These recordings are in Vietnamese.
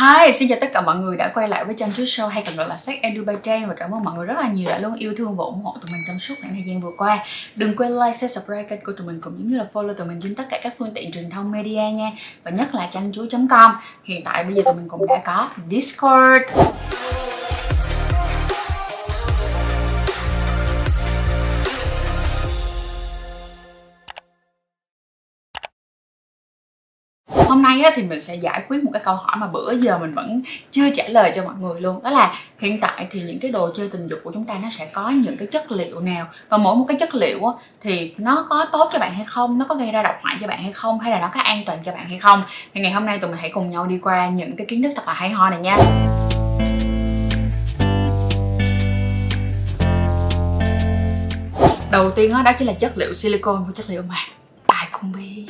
Hi, xin chào tất cả mọi người đã quay lại với Trang Chút Show hay còn gọi là Sex Edu by Trang và cảm ơn mọi người rất là nhiều đã luôn yêu thương và ủng hộ tụi mình trong suốt khoảng thời gian vừa qua. Đừng quên like, share, subscribe kênh của tụi mình cũng giống như là follow tụi mình trên tất cả các phương tiện truyền thông media nha và nhất là trang chú.com. Hiện tại bây giờ tụi mình cũng đã có Discord. Nay á, thì mình sẽ giải quyết một cái câu hỏi mà bữa giờ mình vẫn chưa trả lời cho mọi người luôn. Đó là hiện tại thì những cái đồ chơi tình dục của chúng ta nó sẽ có những cái chất liệu nào? Và mỗi một cái chất liệu á, thì nó có tốt cho bạn hay không? Nó có gây ra độc hại cho bạn hay không? Hay là nó có an toàn cho bạn hay không? Thì ngày hôm nay tụi mình hãy cùng nhau đi qua những cái kiến thức thật là hay ho này nha. Đầu tiên đó, đó chính là chất liệu silicone một chất liệu mà. Ai cũng biết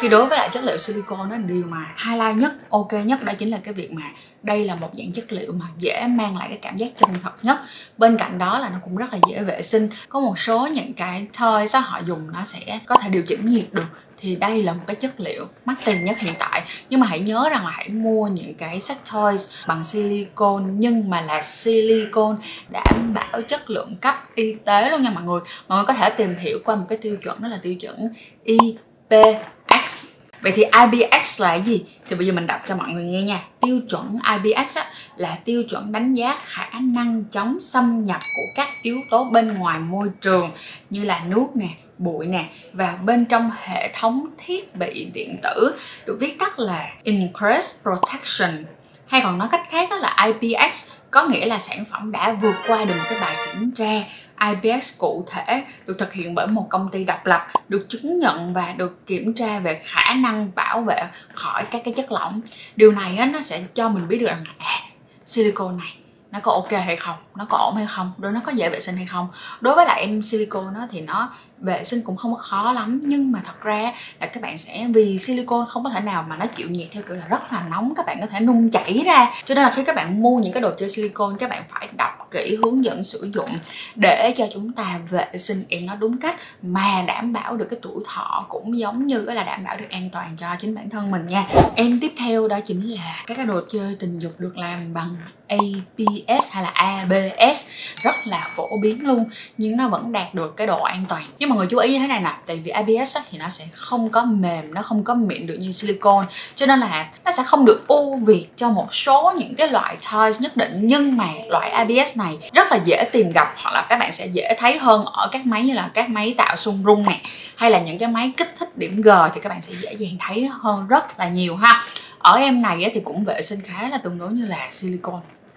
thì đối với lại chất liệu silicone nó điều mà highlight nhất ok nhất đó chính là cái việc mà đây là một dạng chất liệu mà dễ mang lại cái cảm giác chân thật nhất. Bên cạnh đó là nó cũng rất là dễ vệ sinh. Có một số những cái toys đó, họ dùng nó sẽ có thể điều chỉnh nhiệt được. Thì đây là một cái chất liệu mắc tiền nhất hiện tại. Nhưng mà hãy nhớ rằng là hãy mua những cái sex toys bằng silicone nhưng mà là silicone đảm bảo chất lượng cấp y tế luôn nha mọi người. Mọi người có thể tìm hiểu qua một cái tiêu chuẩn đó là tiêu chuẩn IPX Vậy thì IBX là cái gì? Thì bây giờ mình đọc cho mọi người nghe nha. Tiêu chuẩn IBX á, là tiêu chuẩn đánh giá khả năng chống xâm nhập của các yếu tố bên ngoài môi trường Như là nước nè, bụi nè và bên trong hệ thống thiết bị điện tử được viết tắt là Increased Protection. Hay còn nói cách khác đó là IPX có nghĩa là sản phẩm đã vượt qua được một cái bài kiểm tra IBS cụ thể được thực hiện bởi một công ty độc lập được chứng nhận và được kiểm tra về khả năng bảo vệ khỏi các cái chất lỏng. Điều này á, nó sẽ cho mình biết được rằng à, silicone này nó có ok hay không? Nó có ổn hay không? Đối nó có dễ vệ sinh hay không? Đối với lại em silicone nó thì nó vệ sinh cũng không có khó lắm. Nhưng mà thật ra là các bạn sẽ, vì silicone không có thể nào mà nó chịu nhiệt theo kiểu là rất là nóng, các bạn có thể nung chảy ra. Cho nên là khi các bạn mua những cái đồ chơi silicone, các bạn phải đọc kỹ hướng dẫn sử dụng để cho chúng ta vệ sinh em nó đúng cách mà đảm bảo được cái tuổi thọ cũng giống như là đảm bảo được an toàn cho chính bản thân mình nha. Em tiếp theo đó chính là các cái đồ chơi tình dục được làm bằng ABS hay là ABS rất là phổ biến luôn. Nhưng nó vẫn đạt được cái độ an toàn. Nhưng mà người chú ý như thế này nè tại vì ABS á, thì nó sẽ không có mềm nó không có mịn được như silicon, cho nên là nó sẽ không được ưu việt cho một số những cái loại toys nhất định. Nhưng mà loại ABS này rất là dễ tìm gặp hoặc là các bạn sẽ dễ thấy hơn ở các máy như là các máy tạo xung rung nè hay là những cái máy kích thích điểm G thì các bạn sẽ dễ dàng thấy hơn rất là nhiều ha. Ở em này thì cũng vệ sinh khá là tương đối như là silicon.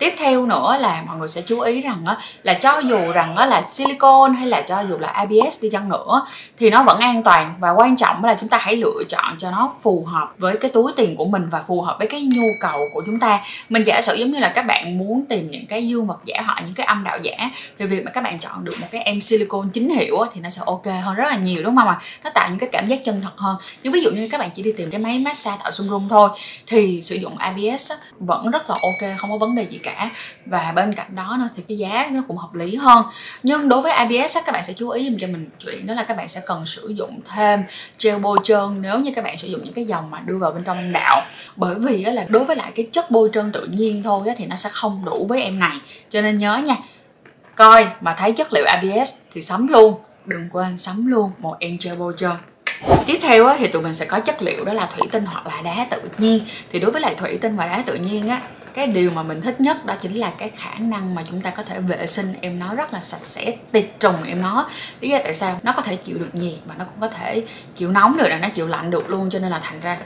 tiếp theo nữa là mọi người sẽ chú ý rằng á, là cho dù rằng á, là silicone hay là cho dù là ABS đi chăng nữa thì nó vẫn an toàn. Và quan trọng là chúng ta hãy lựa chọn cho nó phù hợp với cái túi tiền của mình và phù hợp với cái nhu cầu của chúng ta. Mình giả sử giống như là các bạn muốn tìm những cái dương vật giả hoặc những cái âm đạo giả thì việc mà các bạn chọn được một cái em silicone chính hiệu á, thì nó sẽ ok hơn rất là nhiều đúng không ạ? Nó tạo những cái cảm giác chân thật hơn. Nhưng ví dụ như các bạn chỉ đi tìm cái máy massage tạo xung rung thôi thì sử dụng ABS á, vẫn rất là ok không có vấn đề gì cả cả. Và bên cạnh đó nữa thì cái giá nó cũng hợp lý hơn. Nhưng đối với ABS các bạn sẽ chú ý cho mình chuyện đó là các bạn sẽ cần sử dụng thêm gel bôi trơn nếu như các bạn sử dụng những cái dòng mà đưa vào bên trong đạo. Bởi vì là đối với lại cái chất bôi trơn tự nhiên thôi thì nó sẽ không đủ với em này. Cho nên nhớ nha, coi mà thấy chất liệu ABS thì sắm luôn. Đừng quên sắm luôn một em gel bôi trơn. Tiếp theo thì tụi mình sẽ có chất liệu đó là thủy tinh hoặc là đá tự nhiên. Thì đối với lại thủy tinh và đá tự nhiên á cái điều mà mình thích nhất đó chính là cái khả năng mà chúng ta có thể vệ sinh em nó rất là sạch sẽ tiệt trùng em nó. Lý do tại sao? Nó có thể chịu được nhiệt và nó cũng có thể chịu nóng được là nó chịu lạnh được luôn cho nên là thành ra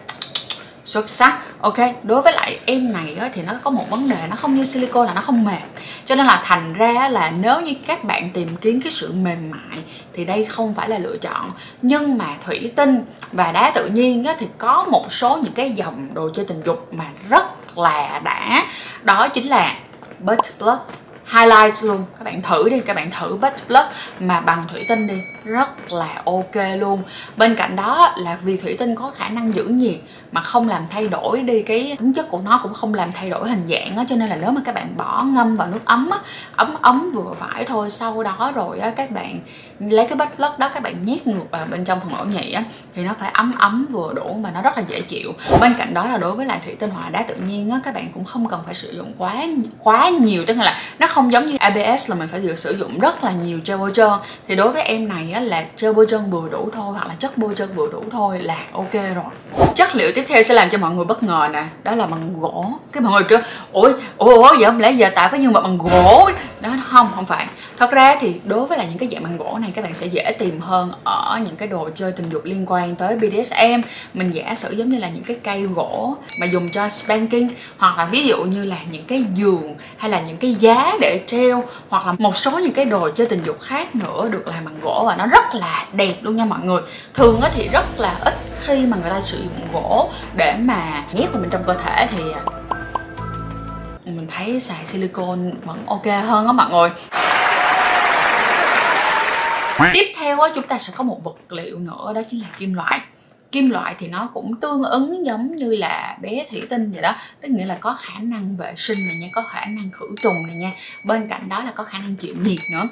xuất sắc. Ok đối với lại em này á, thì nó có một vấn đề nó không như silicone là nó không mềm. Cho nên là thành ra là nếu như các bạn tìm kiếm cái sự mềm mại thì đây không phải là lựa chọn. Nhưng mà thủy tinh và đá tự nhiên á, thì có một số những cái dòng đồ chơi tình dục mà rất là đã. Đó chính là butt plug highlight luôn. Các bạn thử đi, các bạn thử Butt Plug mà bằng thủy tinh đi. Rất là ok luôn. Bên cạnh đó là vì thủy tinh có khả năng giữ nhiệt mà không làm thay đổi đi, cái tính chất của nó cũng không làm thay đổi hình dạng á, cho nên là nếu mà các bạn bỏ ngâm vào nước ấm á, ấm ấm vừa phải thôi, sau đó rồi á, các bạn lấy cái bát lót đó, các bạn nhét ngược vào bên trong phần ổ nhị á, thì nó phải ấm ấm vừa đủ và nó rất là dễ chịu. Bên cạnh đó là đối với lại thủy tinh hòa đá tự nhiên á, các bạn cũng không cần phải sử dụng quá quá nhiều, tức là nó không giống như ABS là mình phải được sử dụng rất là nhiều gel bôi trơn. Thì đối với em này á, là gel bôi trơn vừa đủ thôi, hoặc là chất bôi trơn vừa đủ thôi là ok rồi. Chất liệu tiếp theo sẽ làm cho mọi người bất ngờ nè, đó là bằng gỗ. Cái mọi người kêu ủa ôi ủa vậy không lẽ giờ tạo cái nhưng mà bằng gỗ? Đó, không không phải thật ra thì đối với là những cái dạng bằng gỗ này, các bạn sẽ dễ tìm hơn ở những cái đồ chơi tình dục liên quan tới BDSM mình giả sử giống như là những cái cây gỗ mà dùng cho spanking, hoặc là ví dụ như là những cái giường hay là những cái giá để treo, hoặc là một số những cái đồ chơi tình dục khác nữa được làm bằng gỗ. Và nó rất là đẹp luôn nha mọi người. Thường thì rất là ít khi mà người ta sử dụng gỗ để mà nhét vào bên trong cơ thể thì mình thấy xài silicone vẫn ok hơn á mọi người tiếp theo á, chúng ta sẽ có một vật liệu nữa, đó chính là kim loại. Kim loại thì nó cũng tương ứng giống như là bé thủy tinh vậy đó, tức nghĩa là có khả năng vệ sinh này nha, có khả năng khử trùng này nha. Bên cạnh đó là có khả năng chịu nhiệt nữa.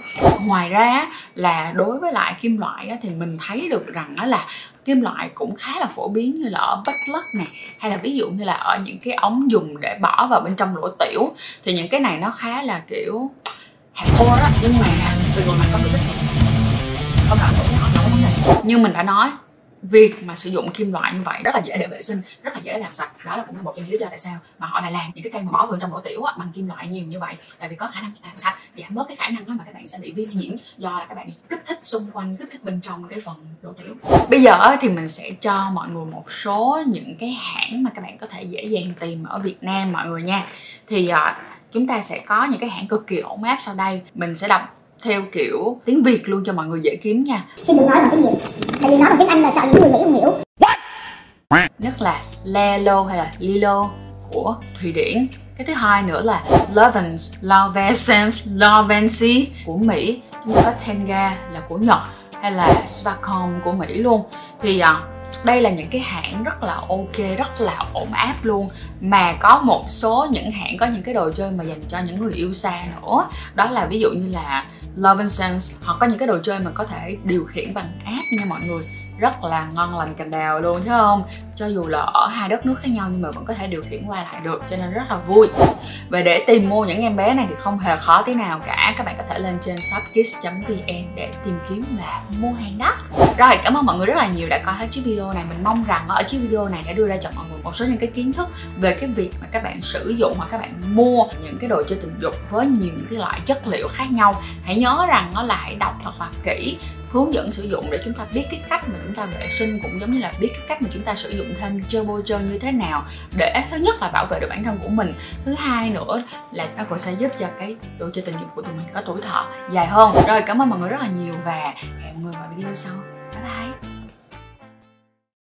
Ngoài ra là đối với lại kim loại thì mình thấy được rằng đó là kim loại cũng khá là phổ biến như là ở bất lất này hay là ví dụ như là ở những cái ống dùng để bỏ vào bên trong lỗ tiểu. Thì những cái này nó khá là kiểu hạt khô đó, nhưng mà từ người là có cái thích không nào cũng nhỏ nhỏ vấn đề như mình đã nói việc mà sử dụng kim loại như vậy rất là dễ để vệ sinh rất là dễ làm sạch. Đó là cũng là một trong những lý do tại sao mà họ lại làm những cái cây mà bỏ vào trong lỗ tiểu á, bằng kim loại nhiều như vậy. Tại vì có khả năng làm sạch giảm bớt cái khả năng mà các bạn sẽ bị viêm nhiễm do là các bạn kích thích xung quanh kích thích bên trong cái phần lỗ tiểu. Bây giờ thì mình sẽ cho mọi người một số những cái hãng mà các bạn có thể dễ dàng tìm ở Việt Nam mọi người nha. Thì ờ, chúng ta sẽ có những cái hãng cực kỳ ổn áp sau đây. Mình sẽ đọc theo kiểu tiếng Việt luôn cho mọi người dễ kiếm nha. Xin đừng nói bằng tiếng Việt Tại vì nói bằng tiếng Anh là sợ những người Mỹ không hiểu. What? Nhất là Lelo hay là Lilo của Thụy Điển. Cái thứ hai nữa là Lovens, Lovescence, Lovency của Mỹ. Như có Tenga là của Nhật hay là Svacom của Mỹ luôn. Thì uh, đây là những cái hãng rất là ok rất là ổn áp luôn. Mà có một số những hãng có những cái đồ chơi mà dành cho những người yêu xa nữa. Đó là ví dụ như là Love and Sense. Hoặc có những cái đồ chơi mà có thể điều khiển bằng app nha mọi người rất là ngon lành cành đào luôn chứ không? Cho dù là ở hai đất nước khác nhau nhưng mà vẫn có thể điều khiển qua lại được, cho nên rất là vui. Và để tìm mua những em bé này thì không hề khó tí nào cả. Các bạn có thể lên trên shopkids.vn để tìm kiếm và mua hàng đó. Rồi, cảm ơn mọi người rất là nhiều đã coi hết chiếc video này. Mình mong rằng ở chiếc video này đã đưa ra cho mọi người một số những cái kiến thức về cái việc mà các bạn sử dụng hoặc các bạn mua những cái đồ chơi tình dục với nhiều những cái loại chất liệu khác nhau. Hãy nhớ rằng nó là hãy đọc thật là kỹ hướng dẫn sử dụng để chúng ta biết cái cách mà chúng ta vệ sinh, cũng giống như là biết cái cách mà chúng ta sử dụng thêm gel bôi trơn như thế nào để thứ nhất là bảo vệ được bản thân của mình, thứ hai nữa là nó cũng sẽ giúp cho cái đồ chơi tình dục của tụi mình có tuổi thọ dài hơn. Rồi, cảm ơn mọi người rất là nhiều và hẹn mọi người vào video sau. Bye bye.